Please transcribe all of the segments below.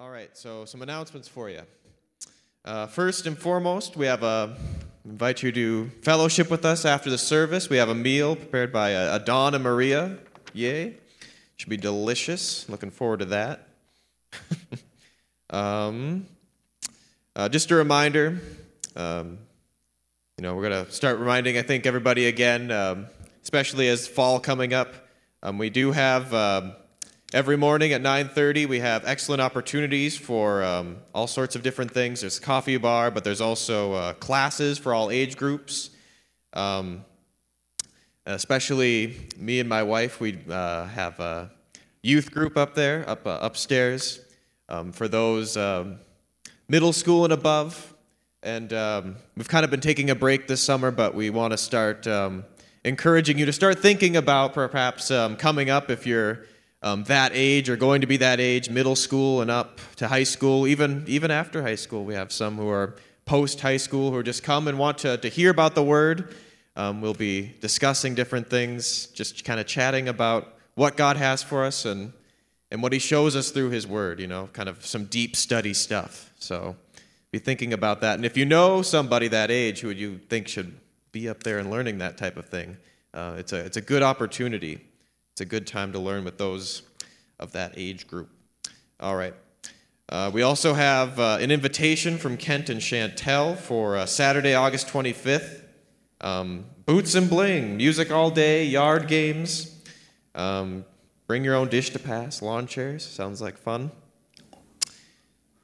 All right, so some announcements for you. Uh, first and foremost, we have a invite you to fellowship with us after the service. We have a meal prepared by uh, Don and Maria. Yay! Should be delicious. Looking forward to that. um, uh, just a reminder. Um, you know, we're gonna start reminding. I think everybody again, um, especially as fall coming up. Um, we do have. Every morning at 9:30, we have excellent opportunities for um, all sorts of different things. There's a coffee bar, but there's also uh, classes for all age groups. Um, especially me and my wife, we uh, have a youth group up there, up uh, upstairs, um, for those um, middle school and above. And um, we've kind of been taking a break this summer, but we want to start um, encouraging you to start thinking about perhaps coming up if you're um, that age or going to be that age, middle school and up to high school, even, even after high school. We have some who are post high school who just come and want to, to hear about the Word. Um, we'll be discussing different things, just kind of chatting about what God has for us and, and what He shows us through His Word, you know, kind of some deep study stuff. So be thinking about that. And if you know somebody that age who you think should be up there and learning that type of thing, uh, it's, a, it's a good opportunity it's a good time to learn with those of that age group. All right. Uh, we also have uh, an invitation from Kent and Chantel for uh, Saturday, August 25th. Um, boots and bling, music all day, yard games. Um, bring your own dish to pass, lawn chairs. Sounds like fun.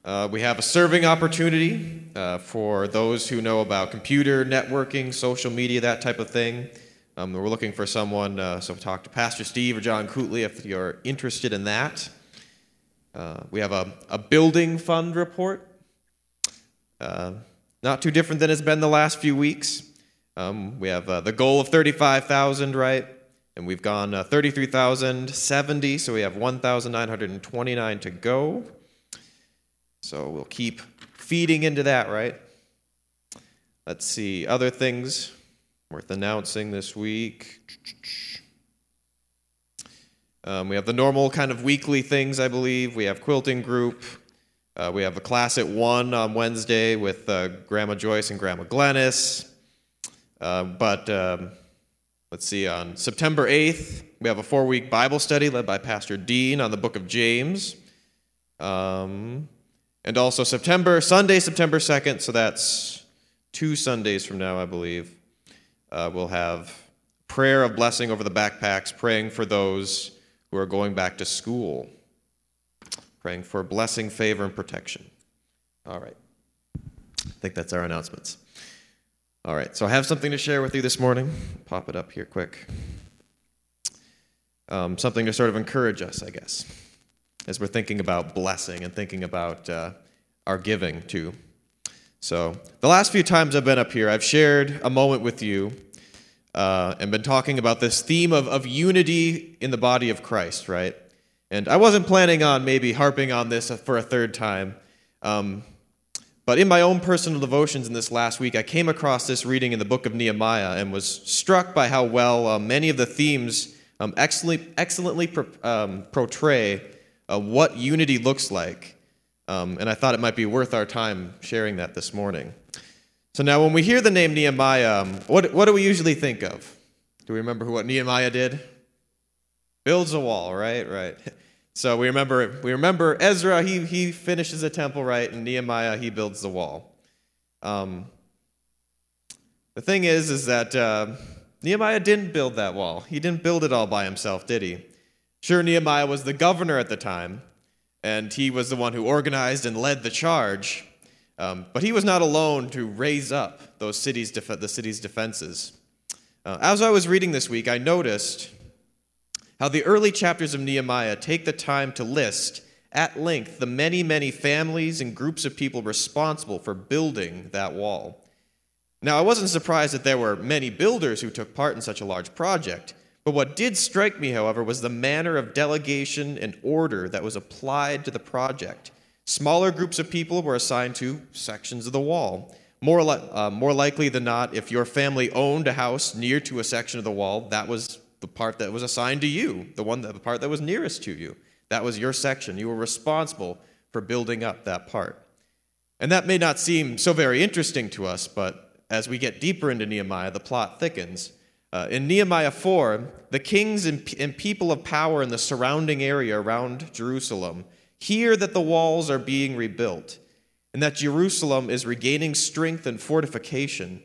Uh, we have a serving opportunity uh, for those who know about computer, networking, social media, that type of thing. Um, we're looking for someone, uh, so talk to Pastor Steve or John Cootley if you're interested in that. Uh, we have a, a building fund report. Uh, not too different than it's been the last few weeks. Um, we have uh, the goal of 35,000, right? And we've gone uh, 33,070, so we have 1,929 to go. So we'll keep feeding into that, right? Let's see, other things worth announcing this week. Um, we have the normal kind of weekly things, I believe. We have quilting group. Uh, we have a class at 1 on Wednesday with uh, Grandma Joyce and Grandma Glennis. Uh, but um, let's see, on September 8th, we have a four week Bible study led by Pastor Dean on the book of James. Um, and also September, Sunday, September 2nd, so that's two Sundays from now, I believe. Uh, we'll have prayer of blessing over the backpacks, praying for those who are going back to school, praying for blessing, favor, and protection. All right. I think that's our announcements. All right, so I have something to share with you this morning. Pop it up here quick. Um, something to sort of encourage us, I guess, as we're thinking about blessing and thinking about uh, our giving too. So, the last few times I've been up here, I've shared a moment with you uh, and been talking about this theme of, of unity in the body of Christ, right? And I wasn't planning on maybe harping on this for a third time. Um, but in my own personal devotions in this last week, I came across this reading in the book of Nehemiah and was struck by how well uh, many of the themes um, excellently, excellently pro, um, portray uh, what unity looks like um, and I thought it might be worth our time sharing that this morning. So now, when we hear the name Nehemiah, um, what, what do we usually think of? Do we remember what Nehemiah did? Builds a wall, right? Right. So we remember we remember Ezra. He he finishes the temple, right? And Nehemiah he builds the wall. Um, the thing is, is that uh, Nehemiah didn't build that wall. He didn't build it all by himself, did he? Sure, Nehemiah was the governor at the time, and he was the one who organized and led the charge. Um, but he was not alone to raise up those cities, def- the city's defenses. Uh, as I was reading this week, I noticed how the early chapters of Nehemiah take the time to list at length the many, many families and groups of people responsible for building that wall. Now, I wasn't surprised that there were many builders who took part in such a large project. But what did strike me, however, was the manner of delegation and order that was applied to the project. Smaller groups of people were assigned to sections of the wall. More, li- uh, more likely than not, if your family owned a house near to a section of the wall, that was the part that was assigned to you, the one that, the part that was nearest to you. That was your section. You were responsible for building up that part. And that may not seem so very interesting to us, but as we get deeper into Nehemiah, the plot thickens. Uh, in Nehemiah 4, the kings and, and people of power in the surrounding area around Jerusalem hear that the walls are being rebuilt and that Jerusalem is regaining strength and fortification.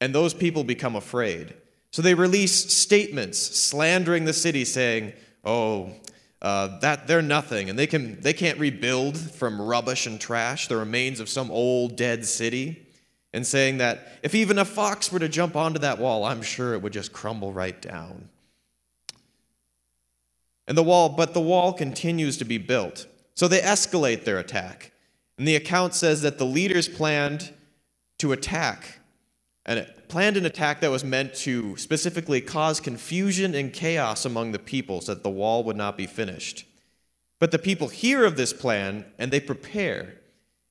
And those people become afraid. So they release statements slandering the city, saying, Oh, uh, that they're nothing, and they, can, they can't rebuild from rubbish and trash the remains of some old dead city. And saying that if even a fox were to jump onto that wall, I'm sure it would just crumble right down. And the wall, but the wall continues to be built. So they escalate their attack. And the account says that the leaders planned to attack, and planned an attack that was meant to specifically cause confusion and chaos among the people so that the wall would not be finished. But the people hear of this plan and they prepare.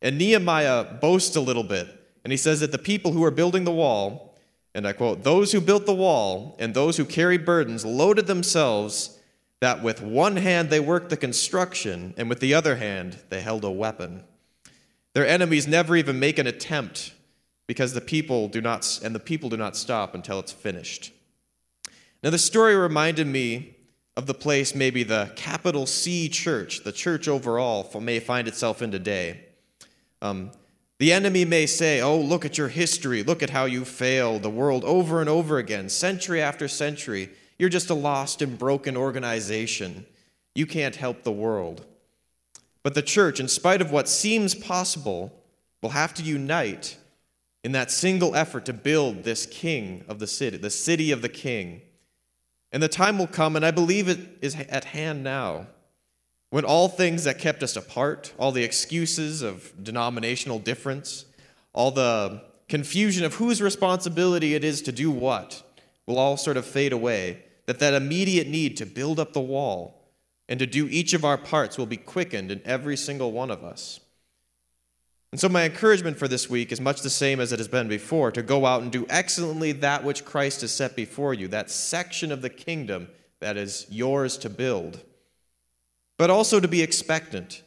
And Nehemiah boasts a little bit, and he says that the people who are building the wall, and I quote, those who built the wall and those who carried burdens loaded themselves that with one hand they worked the construction, and with the other hand they held a weapon. Their enemies never even make an attempt because the people do not and the people do not stop until it's finished. Now the story reminded me of the place maybe the capital C church, the church overall may find itself in today. Um, the enemy may say, Oh, look at your history. Look at how you failed the world over and over again, century after century. You're just a lost and broken organization. You can't help the world. But the church, in spite of what seems possible, will have to unite in that single effort to build this king of the city, the city of the king. And the time will come, and I believe it is at hand now, when all things that kept us apart, all the excuses of denominational difference, all the confusion of whose responsibility it is to do what, will all sort of fade away. That that immediate need to build up the wall and to do each of our parts will be quickened in every single one of us. And so, my encouragement for this week is much the same as it has been before to go out and do excellently that which Christ has set before you, that section of the kingdom that is yours to build. But also to be expectant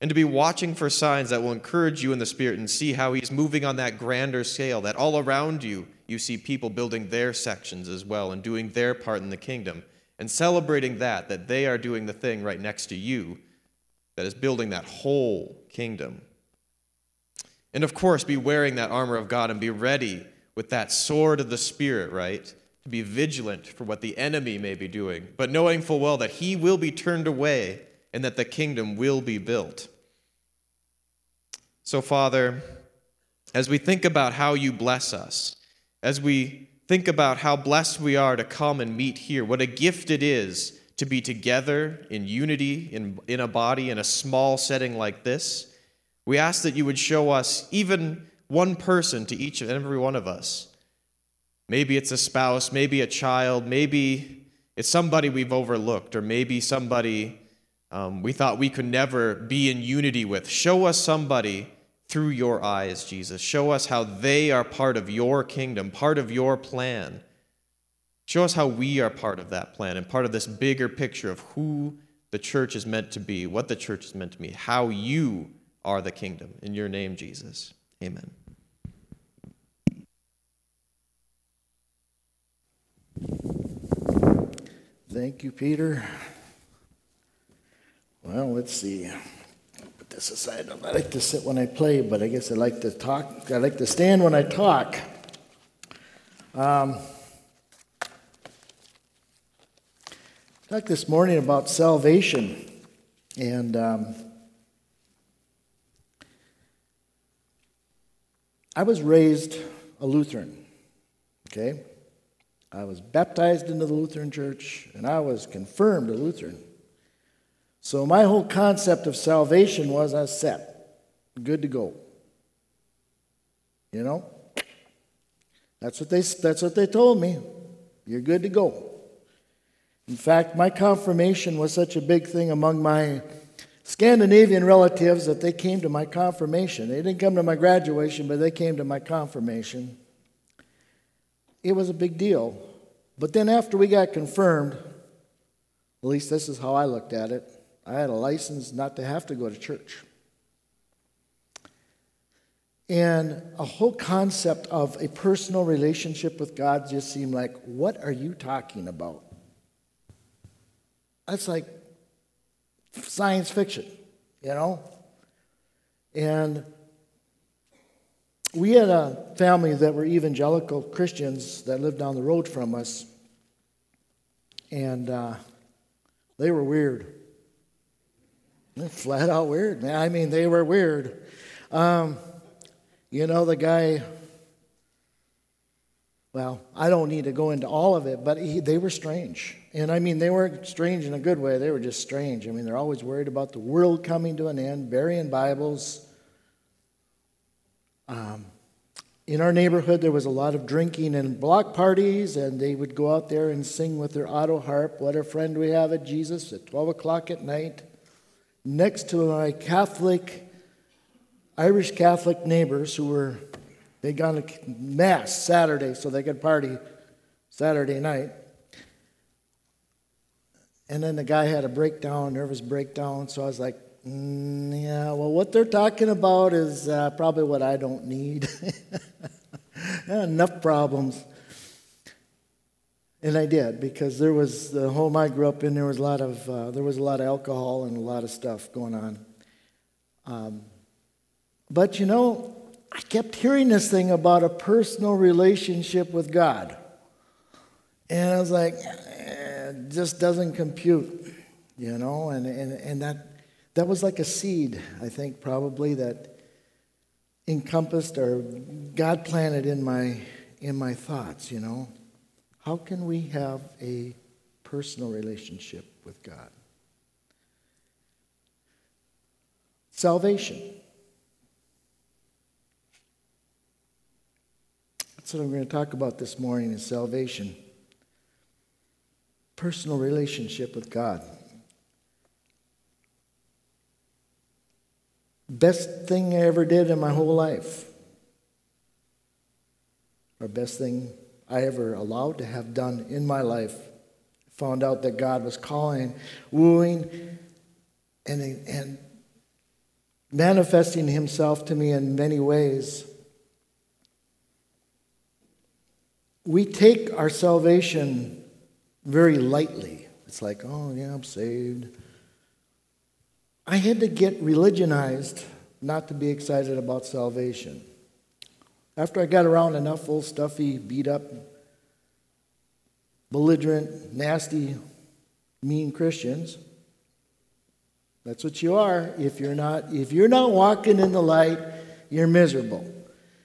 and to be watching for signs that will encourage you in the Spirit and see how He's moving on that grander scale, that all around you, you see people building their sections as well and doing their part in the kingdom and celebrating that, that they are doing the thing right next to you that is building that whole kingdom. And of course, be wearing that armor of God and be ready with that sword of the Spirit, right? To be vigilant for what the enemy may be doing, but knowing full well that he will be turned away and that the kingdom will be built. So, Father, as we think about how you bless us, as we Think about how blessed we are to come and meet here. What a gift it is to be together in unity, in, in a body, in a small setting like this. We ask that you would show us even one person to each and every one of us. Maybe it's a spouse, maybe a child, maybe it's somebody we've overlooked, or maybe somebody um, we thought we could never be in unity with. Show us somebody through your eyes, Jesus. Show us how they are part of your kingdom, part of your plan. Show us how we are part of that plan and part of this bigger picture of who the church is meant to be, what the church is meant to be, how you are the kingdom. In your name, Jesus. Amen. Thank you, Peter. Well, let's see Put this aside. I like to sit when I play, but I guess I like to talk. I like to stand when I talk. Um, talked this morning about salvation, and um, I was raised a Lutheran. Okay, I was baptized into the Lutheran Church, and I was confirmed a Lutheran. So my whole concept of salvation was I set, good to go. You know? That's what they that's what they told me. You're good to go. In fact, my confirmation was such a big thing among my Scandinavian relatives that they came to my confirmation. They didn't come to my graduation, but they came to my confirmation. It was a big deal. But then after we got confirmed, at least this is how I looked at it, I had a license not to have to go to church. And a whole concept of a personal relationship with God just seemed like, what are you talking about? That's like science fiction, you know? And we had a family that were evangelical Christians that lived down the road from us. And uh, they were weird. Flat out weird, man. I mean, they were weird. Um, you know, the guy, well, I don't need to go into all of it, but he, they were strange. And I mean, they weren't strange in a good way, they were just strange. I mean, they're always worried about the world coming to an end, burying Bibles. Um, in our neighborhood, there was a lot of drinking and block parties, and they would go out there and sing with their auto harp, What a Friend We Have at Jesus, at 12 o'clock at night. Next to my Catholic Irish Catholic neighbors who were, they'd gone to Mass Saturday so they could party Saturday night. And then the guy had a breakdown, nervous breakdown, so I was like, mm, yeah, well, what they're talking about is uh, probably what I don't need. Enough problems. And I did because there was the home I grew up in. There was a lot of uh, there was a lot of alcohol and a lot of stuff going on. Um, but you know, I kept hearing this thing about a personal relationship with God. And I was like, eh, it just doesn't compute, you know? And, and, and that, that was like a seed, I think, probably, that encompassed or God planted in my, in my thoughts, you know? How can we have a personal relationship with God? Salvation. That's what I'm going to talk about this morning is salvation. Personal relationship with God. Best thing I ever did in my whole life. Or best thing I ever allowed to have done in my life. Found out that God was calling, wooing, and, and manifesting himself to me in many ways. we take our salvation very lightly. It's like, oh, yeah, I'm saved. I had to get religionized not to be excited about salvation. After I got around enough old stuffy, beat up, belligerent, nasty, mean Christians, that's what you are. If you're not, if you're not walking in the light, you're miserable.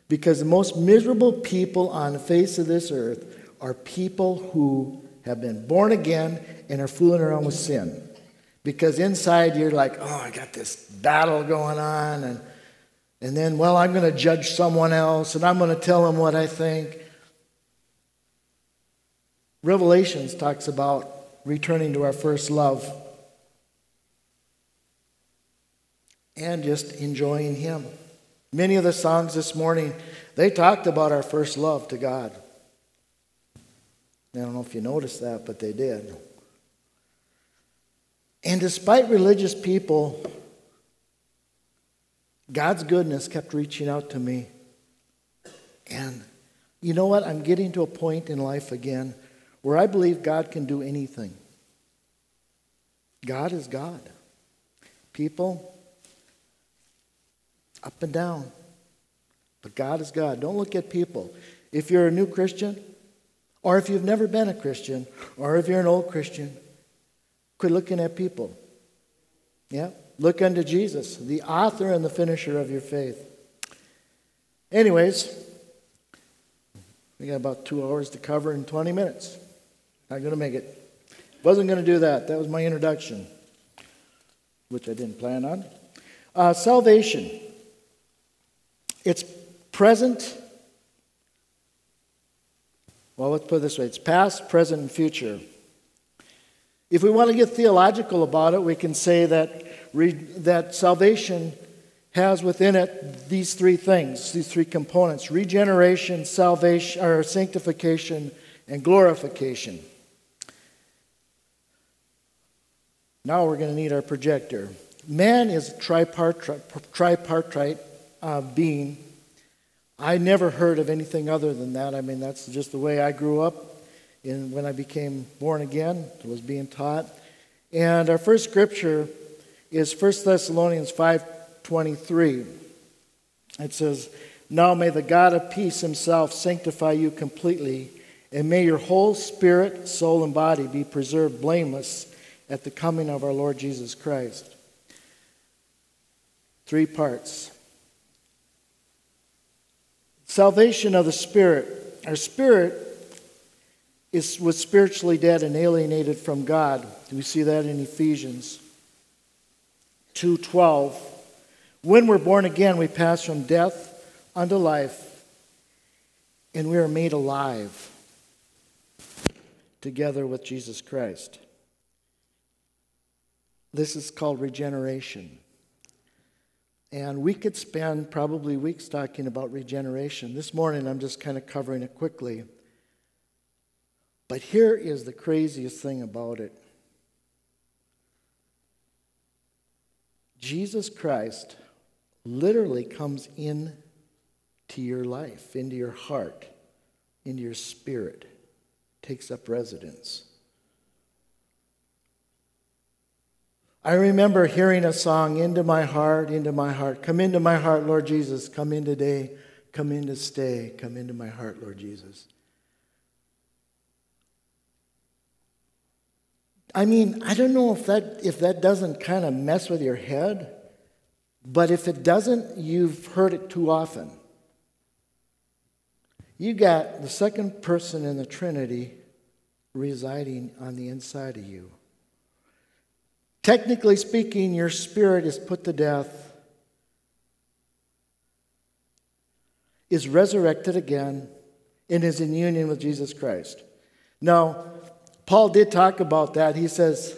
Because the most miserable people on the face of this earth are people who have been born again and are fooling around with sin. Because inside you're like, oh, I got this battle going on, and, and then, well, I'm going to judge someone else, and I'm going to tell them what I think. Revelations talks about returning to our first love and just enjoying Him. Many of the songs this morning, they talked about our first love to God. I don't know if you noticed that, but they did. And despite religious people, God's goodness kept reaching out to me. And you know what? I'm getting to a point in life again where I believe God can do anything. God is God. People, up and down. But God is God. Don't look at people. If you're a new Christian, or if you've never been a Christian, or if you're an old Christian, quit looking at people. Yeah? Look unto Jesus, the author and the finisher of your faith. Anyways, we got about two hours to cover in 20 minutes. Not going to make it. Wasn't going to do that. That was my introduction, which I didn't plan on. Uh, salvation. It's present. Well, let's put it this way it's past, present, and future. If we want to get theological about it, we can say that, re- that salvation has within it these three things, these three components regeneration, salvation, or sanctification, and glorification. Now we're going to need our projector. Man is a tripartite, tripartite uh, being. I never heard of anything other than that. I mean, that's just the way I grew up. And when I became born again, it was being taught. And our first scripture is 1 Thessalonians 5:23. It says, "Now may the God of peace himself sanctify you completely, and may your whole spirit, soul, and body be preserved blameless at the coming of our Lord Jesus Christ." Three parts. Salvation of the spirit. Our spirit is, was spiritually dead and alienated from God. We see that in Ephesians 2:12. When we're born again, we pass from death unto life, and we are made alive together with Jesus Christ. This is called regeneration. And we could spend probably weeks talking about regeneration. This morning, I'm just kind of covering it quickly. But here is the craziest thing about it Jesus Christ literally comes in to your life, into your heart, into your spirit, takes up residence. I remember hearing a song, Into My Heart, Into My Heart. Come into my heart, Lord Jesus. Come in today. Come in to stay. Come into my heart, Lord Jesus. I mean, I don't know if that, if that doesn't kind of mess with your head, but if it doesn't, you've heard it too often. You got the second person in the Trinity residing on the inside of you. Technically speaking, your spirit is put to death, is resurrected again, and is in union with Jesus Christ. Now, Paul did talk about that. He says,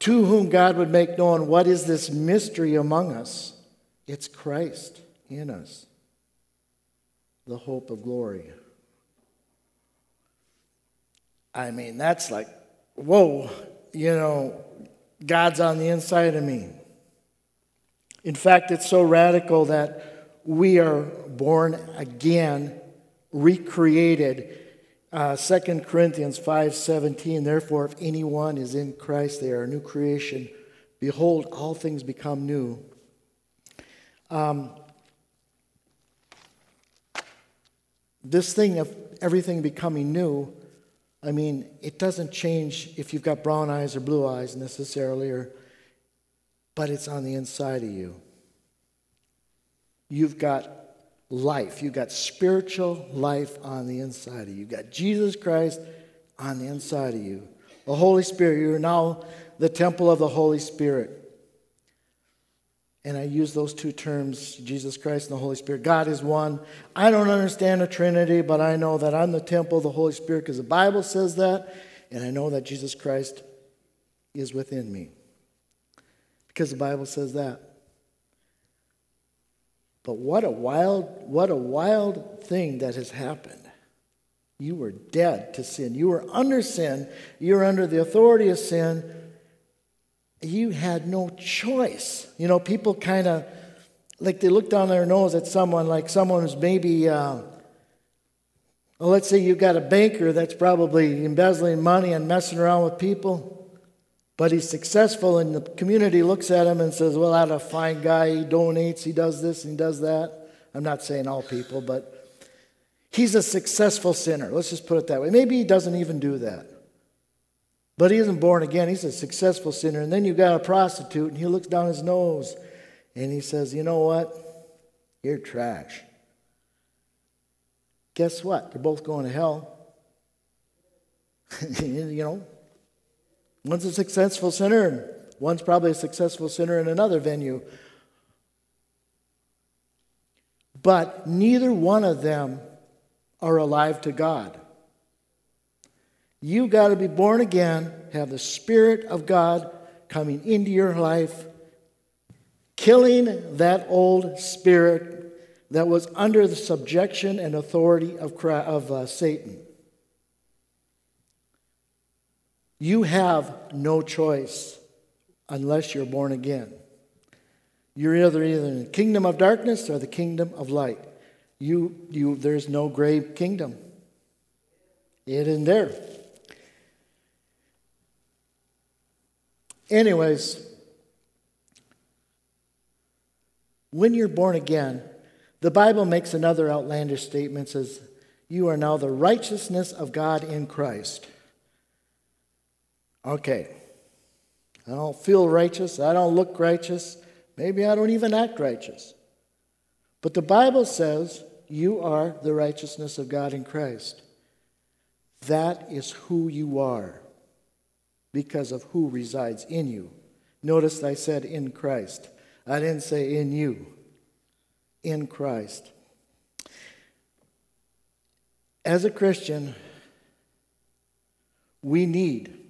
To whom God would make known what is this mystery among us? It's Christ in us, the hope of glory. I mean, that's like, whoa, you know, God's on the inside of me. In fact, it's so radical that we are born again, recreated uh, 2 Corinthians 5:17 Therefore if anyone is in Christ they are a new creation. Behold all things become new. Um, this thing of everything becoming new I mean it doesn't change if you've got brown eyes or blue eyes necessarily or but it's on the inside of you. You've got life. You've got spiritual life on the inside of you. You've got Jesus Christ on the inside of you. The Holy Spirit, you're now the temple of the Holy Spirit. And I use those two terms, Jesus Christ and the Holy Spirit. God is one. I don't understand the Trinity, but I know that I'm the temple of the Holy Spirit because the Bible says that. And I know that Jesus Christ is within me because the Bible says that. But what a wild, what a wild thing that has happened. You were dead to sin. You were under sin. You were under the authority of sin. You had no choice. You know, people kind of like they look down their nose at someone like someone who's maybe, uh, well, let's say you've got a banker that's probably embezzling money and messing around with people. But he's successful, and the community looks at him and says, Well, that a fine guy. He donates, he does this, and he does that. I'm not saying all people, but he's a successful sinner. Let's just put it that way. Maybe he doesn't even do that. But he isn't born again. He's a successful sinner. And then you've got a prostitute, and he looks down his nose and he says, You know what? You're trash. Guess what? They're both going to hell. you know, One's a successful sinner, and one's probably a successful sinner in another venue. But neither one of them are alive to God. You got to be born again, have the Spirit of God coming into your life, killing that old spirit that was under the subjection and authority of, of uh, Satan. You have no choice unless you're born again. You're either, either in the kingdom of darkness or the kingdom of light. You, you, there's no gray kingdom. It isn't there. Anyways, when you're born again, the Bible makes another outlandish statement says, You are now the righteousness of God in Christ. Okay. I don't feel righteous. I don't look righteous. Maybe I don't even act righteous. But the Bible says you are the righteousness of God in Christ. That is who you are because of who resides in you. Notice I said in Christ. I didn't say in you. In Christ. As a Christian, we need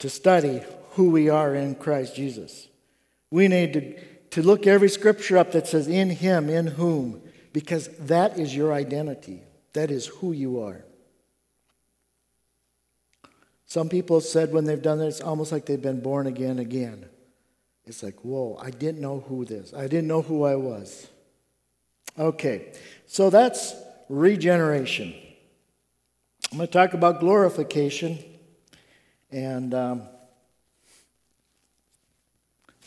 to study who we are in Christ Jesus. We need to, to look every scripture up that says in Him, in whom, because that is your identity. That is who you are. Some people said when they've done this, it's almost like they've been born again again. It's like, whoa, I didn't know who this. I didn't know who I was. Okay, so that's regeneration. I'm going to talk about glorification. And um,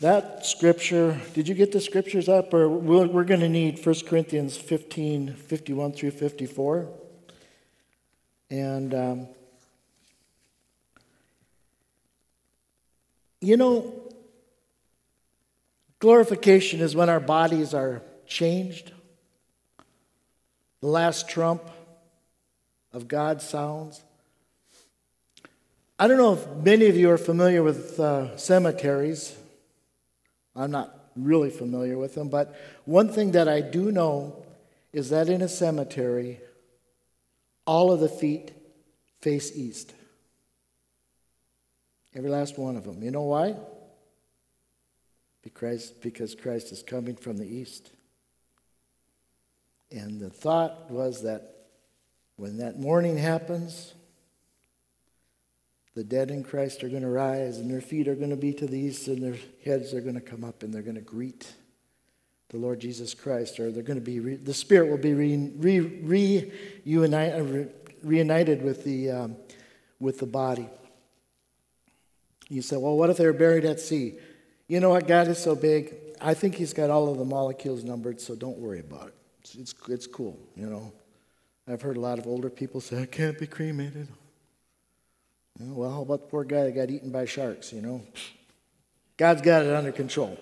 that scripture, did you get the scriptures up? Or we're, we're going to need 1 Corinthians 15 51 through 54. And, um, you know, glorification is when our bodies are changed. The last trump of God sounds. I don't know if many of you are familiar with uh, cemeteries. I'm not really familiar with them, but one thing that I do know is that in a cemetery, all of the feet face east. Every last one of them. You know why? Because, because Christ is coming from the east. And the thought was that when that morning happens, the dead in Christ are going to rise, and their feet are going to be to the east, and their heads are going to come up, and they're going to greet the Lord Jesus Christ, or they're going to be, re- the Spirit will be re, re, re, reunited, with the, um, with the body. You say, well, what if they were buried at sea? You know what? God is so big. I think He's got all of the molecules numbered, so don't worry about it. It's, it's, it's cool, you know. I've heard a lot of older people say, I can't be cremated. Well, how about the poor guy that got eaten by sharks, you know? God's got it under control.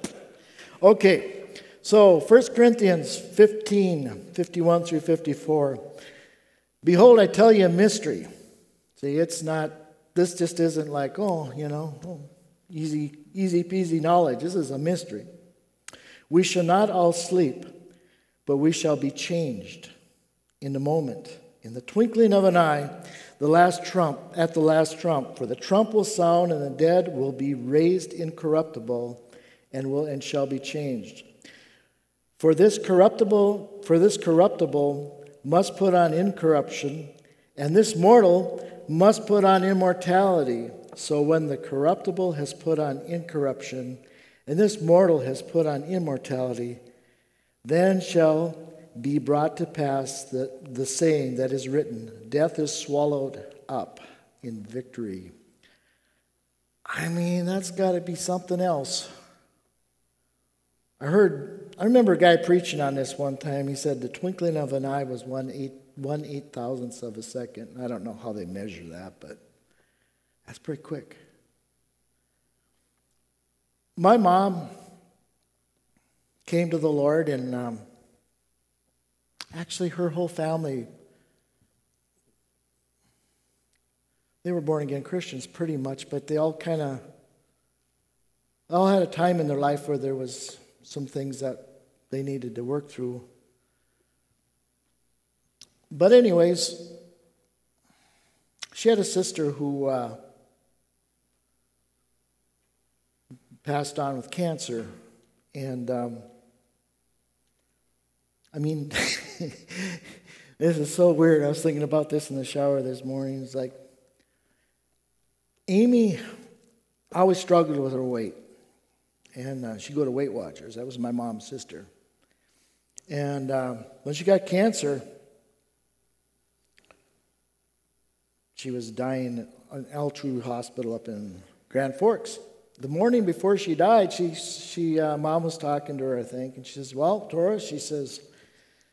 Okay, so 1 Corinthians 15, 51 through 54. Behold, I tell you a mystery. See, it's not, this just isn't like, oh, you know, oh, easy, easy peasy knowledge. This is a mystery. We shall not all sleep, but we shall be changed in a moment, in the twinkling of an eye the last trump, at the last trump. For the trump will sound, and the dead will be raised incorruptible, and will and shall be changed. For this corruptible, for this corruptible must put on incorruption, and this mortal must put on immortality. So when the corruptible has put on incorruption, and this mortal has put on immortality, then shall be brought to pass the, the saying that is written Death is swallowed up in victory. I mean, that's got to be something else. I heard, I remember a guy preaching on this one time. He said the twinkling of an eye was one eight, one eight thousandths of a second. I don't know how they measure that, but that's pretty quick. My mom came to the Lord and um, Actually, her whole family, they were born again Christians pretty much, but they all kind of, all had a time in their life where there was some things that they needed to work through. But, anyways, she had a sister who uh, passed on with cancer, and um, I mean, this is so weird. I was thinking about this in the shower this morning. It's like, Amy, I always struggled with her weight. And uh, she'd go to Weight Watchers. That was my mom's sister. And uh, when she got cancer, she was dying in Altru Hospital up in Grand Forks. The morning before she died, she, she uh, mom was talking to her, I think, and she says, "Well, Tora," she says,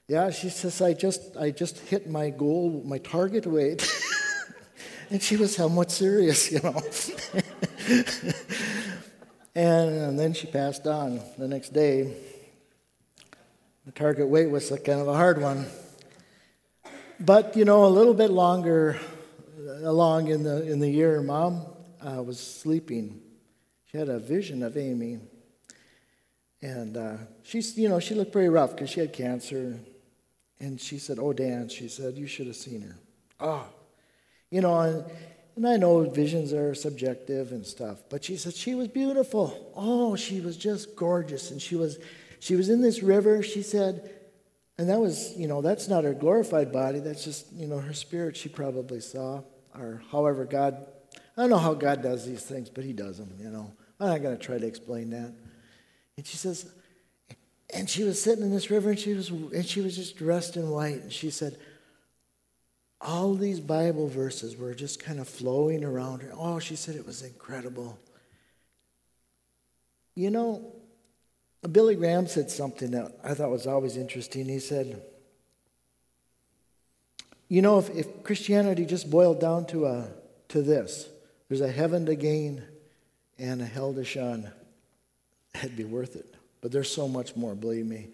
"Yeah," she says, "I just I just hit my goal, my target weight." and she was somewhat serious, you know. and, and then she passed on the next day. The target weight was kind of a hard one. But, you know, a little bit longer along in the, in the year, mom uh, was sleeping. She had a vision of Amy. And uh, she's, you know, she looked pretty rough because she had cancer. And she said, Oh, Dan, she said, you should have seen her. Oh, you know, and, and I know visions are subjective and stuff, but she said she was beautiful. Oh, she was just gorgeous. And she was, she was in this river, she said, and that was, you know, that's not her glorified body. That's just, you know, her spirit she probably saw. Or however God, I don't know how God does these things, but He does them, you know. I'm not going to try to explain that. And she says, and she was sitting in this river and she was, and she was just dressed in white. And she said, all these Bible verses were just kind of flowing around her. Oh, she said it was incredible. You know, Billy Graham said something that I thought was always interesting. He said, You know, if, if Christianity just boiled down to, a, to this there's a heaven to gain and a hell to shun, it'd be worth it. But there's so much more, believe me.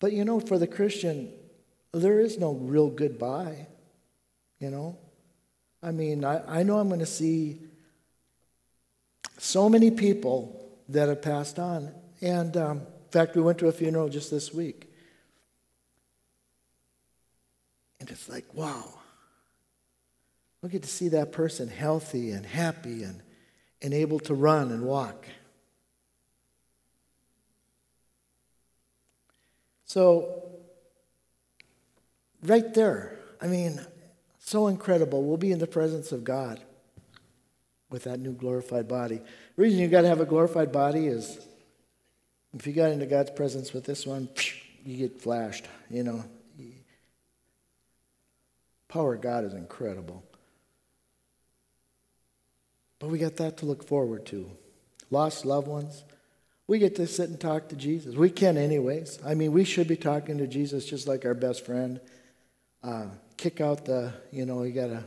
But you know, for the Christian, there is no real goodbye, you know? I mean, I, I know I'm going to see so many people that have passed on. And um, in fact, we went to a funeral just this week. And it's like, wow. We get to see that person healthy and happy and, and able to run and walk. So right there. I mean, so incredible. We'll be in the presence of God with that new glorified body. The reason you got to have a glorified body is if you got into God's presence with this one, you get flashed. You know, power of God is incredible. But we got that to look forward to. Lost loved ones. We get to sit and talk to Jesus. We can, anyways. I mean, we should be talking to Jesus just like our best friend uh, kick out the, you know, you got to,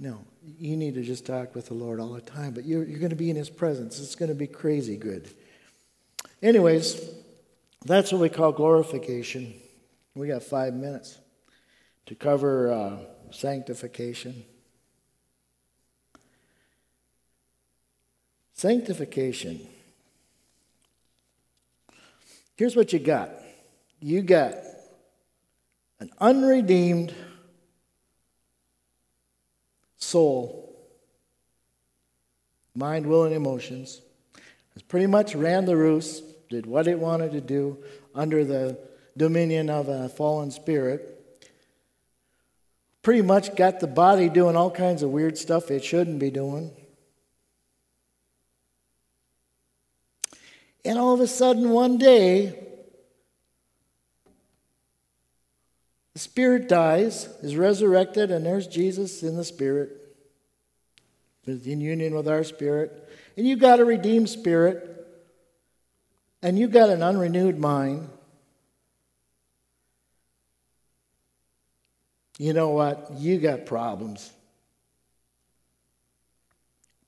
no, you need to just talk with the Lord all the time, but you're, you're going to be in His presence. It's going to be crazy good. Anyways, that's what we call glorification. We got five minutes to cover uh, sanctification. Sanctification. Here's what you got you got an unredeemed soul, mind, will, and emotions, has pretty much ran the roost, did what it wanted to do under the dominion of a fallen spirit. Pretty much got the body doing all kinds of weird stuff it shouldn't be doing. And all of a sudden, one day, The spirit dies, is resurrected, and there's Jesus in the spirit, in union with our spirit. And you got a redeemed spirit, and you got an unrenewed mind. You know what? You got problems.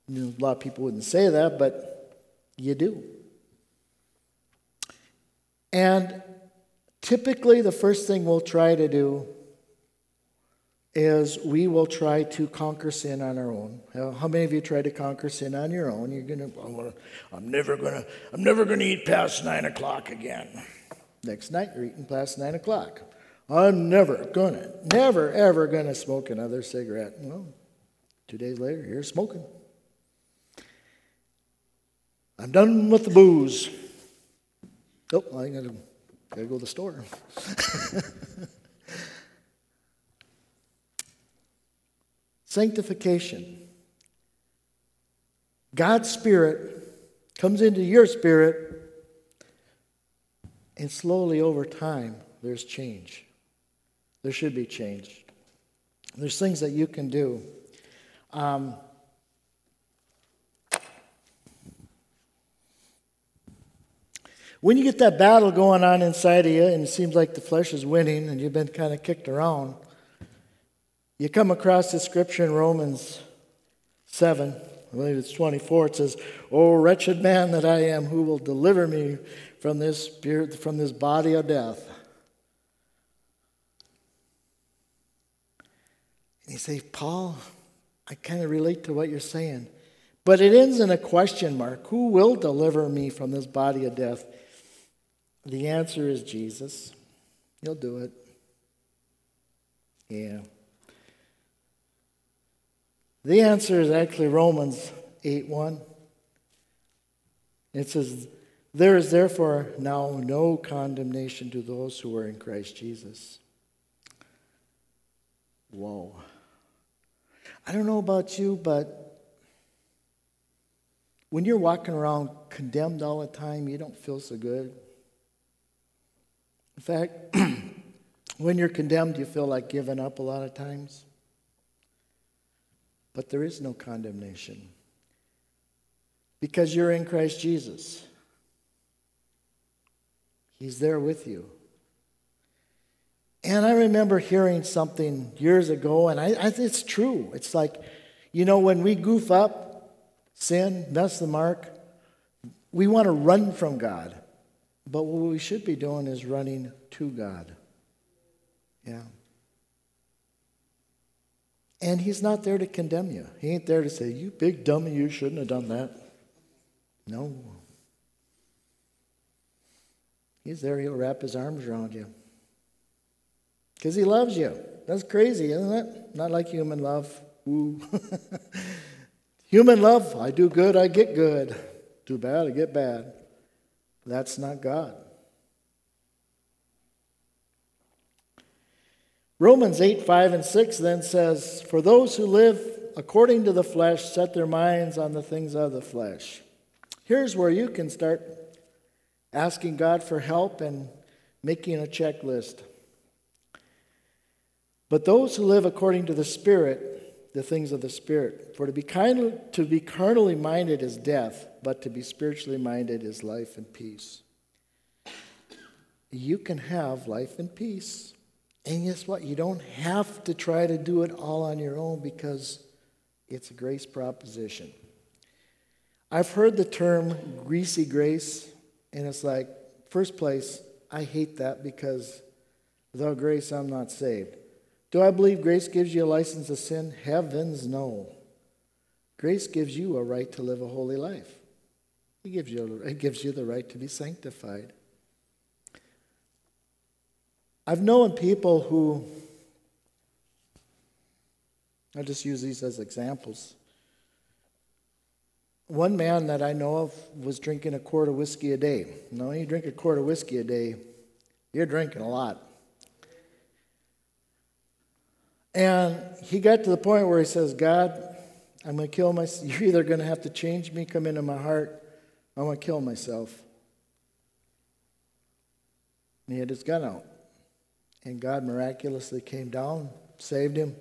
You know, a lot of people wouldn't say that, but you do. And Typically, the first thing we'll try to do is we will try to conquer sin on our own. How many of you try to conquer sin on your own? You're gonna, I'm, gonna, I'm never gonna, I'm never gonna eat past nine o'clock again. Next night, you're eating past nine o'clock. I'm never gonna, never ever gonna smoke another cigarette. Well, two days later, you're smoking. I'm done with the booze. Oh, I gotta Gotta go to the store. Sanctification. God's Spirit comes into your spirit, and slowly over time, there's change. There should be change. There's things that you can do. Um, when you get that battle going on inside of you and it seems like the flesh is winning and you've been kind of kicked around, you come across the scripture in Romans 7, I believe it's 24. It says, "O wretched man that I am, who will deliver me from this spirit, from this body of death?" And you say, Paul, I kind of relate to what you're saying. But it ends in a question mark. Who will deliver me from this body of death? The answer is Jesus. He'll do it. Yeah. The answer is actually Romans 8 1. It says, There is therefore now no condemnation to those who are in Christ Jesus. Whoa. I don't know about you, but when you're walking around condemned all the time, you don't feel so good. In fact, when you're condemned, you feel like giving up a lot of times. But there is no condemnation because you're in Christ Jesus. He's there with you. And I remember hearing something years ago, and I, I, it's true. It's like, you know, when we goof up, sin, miss the mark, we want to run from God. But what we should be doing is running to God. Yeah. And He's not there to condemn you. He ain't there to say, You big dummy, you shouldn't have done that. No. He's there, He'll wrap His arms around you. Because he loves you. That's crazy, isn't it? Not like human love. Ooh. human love, I do good, I get good. Do bad, I get bad. That's not God. Romans 8, 5, and 6 then says, For those who live according to the flesh set their minds on the things of the flesh. Here's where you can start asking God for help and making a checklist. But those who live according to the Spirit, the things of the Spirit. For to be, kind, to be carnally minded is death, but to be spiritually minded is life and peace. You can have life and peace. And guess what? You don't have to try to do it all on your own because it's a grace proposition. I've heard the term greasy grace, and it's like, first place, I hate that because without grace, I'm not saved. Do I believe grace gives you a license to sin? Heavens, no. Grace gives you a right to live a holy life. It gives you, it gives you the right to be sanctified. I've known people who, I'll just use these as examples. One man that I know of was drinking a quart of whiskey a day. Now, when you drink a quart of whiskey a day, you're drinking a lot. And he got to the point where he says, God, I'm going to kill myself. You're either going to have to change me, come into my heart, I'm going to kill myself. And he had his gun out. And God miraculously came down, saved him,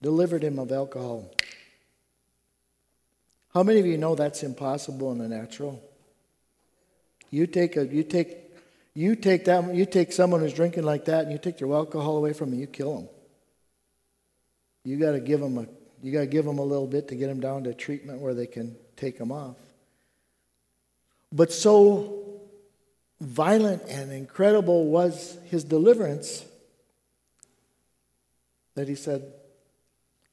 delivered him of alcohol. How many of you know that's impossible in the natural? You take a you take you take that, you take someone who's drinking like that, and you take their alcohol away from them, you kill them. You got to give them a, you got to give them a little bit to get them down to treatment where they can take them off. But so violent and incredible was his deliverance that he said,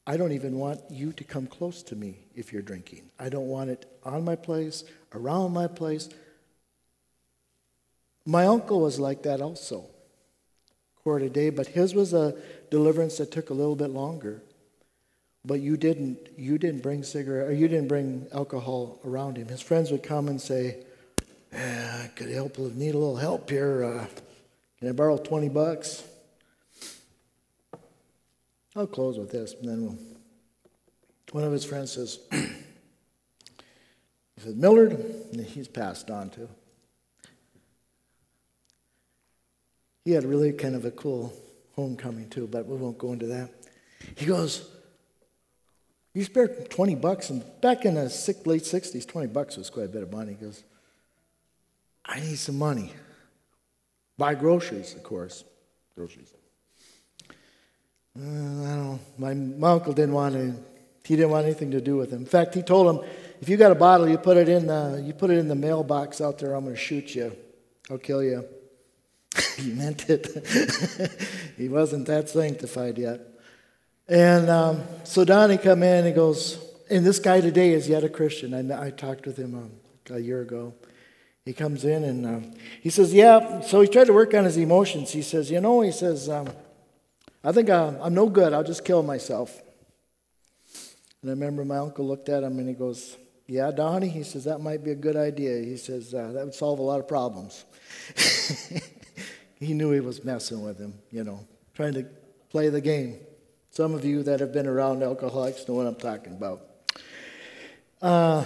I don't even want you to come close to me if you're drinking. I don't want it on my place, around my place. My uncle was like that also, quart a day, but his was a deliverance that took a little bit longer. But you didn't, you didn't bring cigarette, or you didn't bring alcohol around him. His friends would come and say, yeah, I could help, need a little help here. Uh, can I borrow 20 bucks? I'll close with this, and then we'll. One of his friends says, He said, Millard, he's passed on too. He had really kind of a cool homecoming too, but we won't go into that. He goes, You spared 20 bucks, and back in the late 60s, 20 bucks was quite a bit of money. He goes, I need some money. Buy groceries, of course. Groceries. Uh, I don't know. My, my uncle didn't want to, he didn't want anything to do with him. In fact, he told him, if you got a bottle, you put it in the, you put it in the mailbox out there, I'm going to shoot you. I'll kill you. he meant it. he wasn't that sanctified yet. And um, so Donnie come in and goes, and this guy today is yet a Christian. I, I talked with him um, a year ago. He comes in and um, he says, yeah. So he tried to work on his emotions. He says, you know, he says, um, I think I'm, I'm no good. I'll just kill myself. And I remember my uncle looked at him and he goes, yeah, Donnie, he says, that might be a good idea. He says, uh, that would solve a lot of problems. he knew he was messing with him, you know, trying to play the game. Some of you that have been around alcoholics know what I'm talking about. Uh,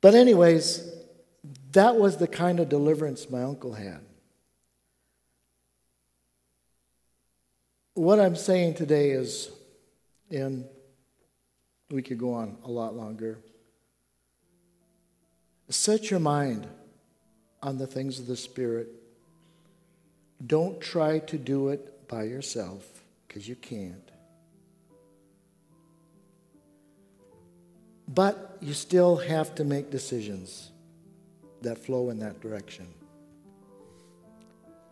but, anyways, that was the kind of deliverance my uncle had. What I'm saying today is, and we could go on a lot longer, set your mind on the things of the Spirit don't try to do it by yourself because you can't. But you still have to make decisions that flow in that direction.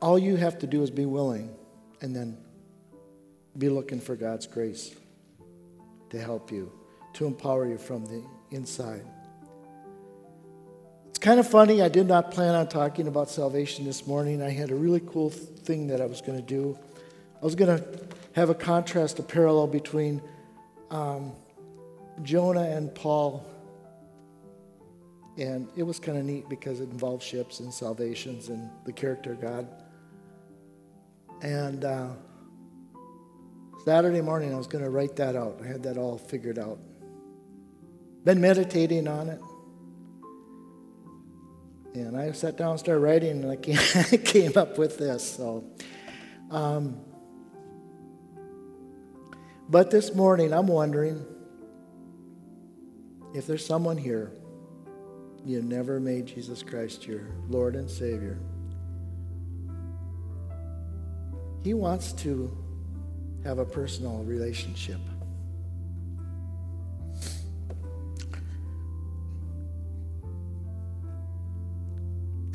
All you have to do is be willing and then be looking for God's grace to help you, to empower you from the inside. It's kind of funny. I did not plan on talking about salvation this morning. I had a really cool thing that I was going to do. I was going to have a contrast, a parallel between um, Jonah and Paul. And it was kind of neat because it involved ships and salvations and the character of God. And uh, Saturday morning, I was going to write that out. I had that all figured out. Been meditating on it. And I sat down and started writing, and I came, up with this. So, um, but this morning, I'm wondering if there's someone here you never made Jesus Christ your Lord and Savior. He wants to have a personal relationship.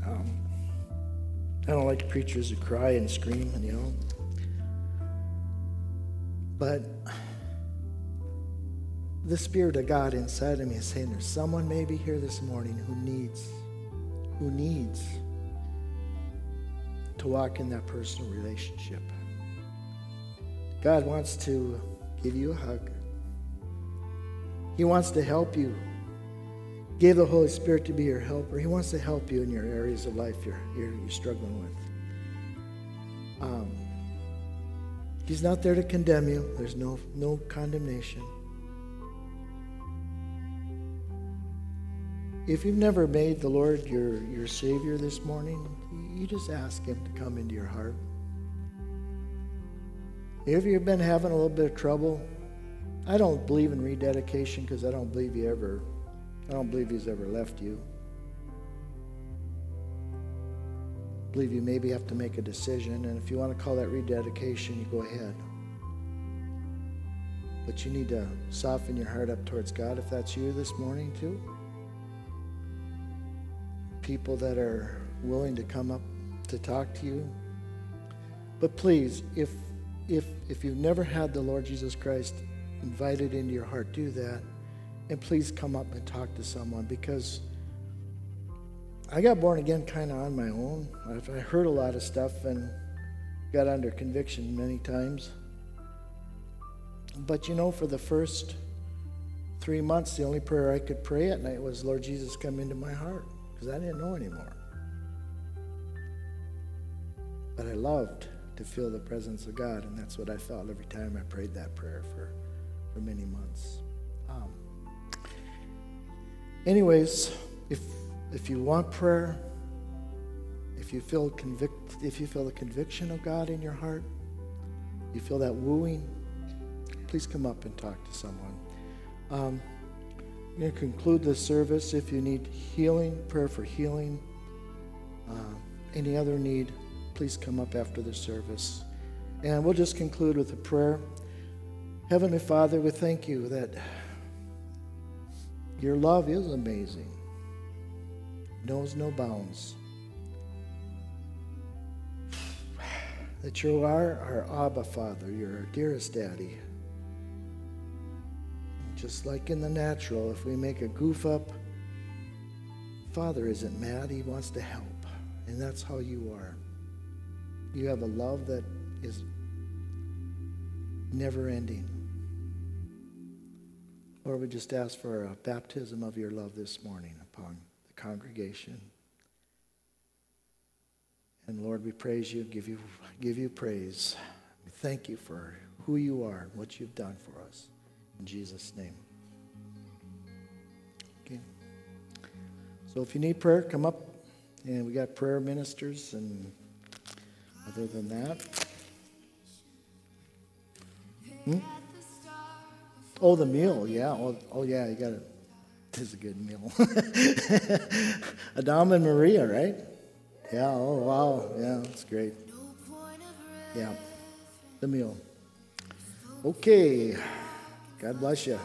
Um, I don't like preachers who cry and scream, and you know. But the Spirit of God inside of me is saying there's someone maybe here this morning who needs, who needs to walk in that personal relationship. God wants to give you a hug. He wants to help you gave the Holy Spirit to be your helper. He wants to help you in your areas of life you're, you're, you're struggling with. Um, he's not there to condemn you. There's no, no condemnation. If you've never made the Lord your, your Savior this morning, you just ask Him to come into your heart. If you've been having a little bit of trouble, I don't believe in rededication because I don't believe you ever I don't believe he's ever left you. I believe you maybe have to make a decision, and if you want to call that rededication, you go ahead. But you need to soften your heart up towards God if that's you this morning, too. People that are willing to come up to talk to you. But please, if if if you've never had the Lord Jesus Christ invited into your heart, do that. And please come up and talk to someone because I got born again kind of on my own. I heard a lot of stuff and got under conviction many times. But you know, for the first three months, the only prayer I could pray at night was, Lord Jesus, come into my heart, because I didn't know anymore. But I loved to feel the presence of God, and that's what I felt every time I prayed that prayer for, for many months. Um, Anyways, if if you want prayer, if you feel convict, if you feel the conviction of God in your heart, you feel that wooing, please come up and talk to someone. Um, I'm going to conclude this service. If you need healing, prayer for healing, uh, any other need, please come up after the service. And we'll just conclude with a prayer. Heavenly Father, we thank you that your love is amazing, knows no bounds. That you are our Abba Father, you're our dearest daddy. Just like in the natural, if we make a goof up, Father isn't mad, He wants to help. And that's how you are. You have a love that is never ending. Lord, we just ask for a baptism of your love this morning upon the congregation. And Lord, we praise you, give you, give you praise. We thank you for who you are and what you've done for us. In Jesus' name. Okay. So if you need prayer, come up. And we got prayer ministers. And other than that, hmm? Oh, the meal. Yeah. Oh, oh yeah. You got it. It's a good meal. Adam and Maria, right? Yeah. Oh, wow. Yeah, that's great. Yeah. The meal. Okay. God bless you.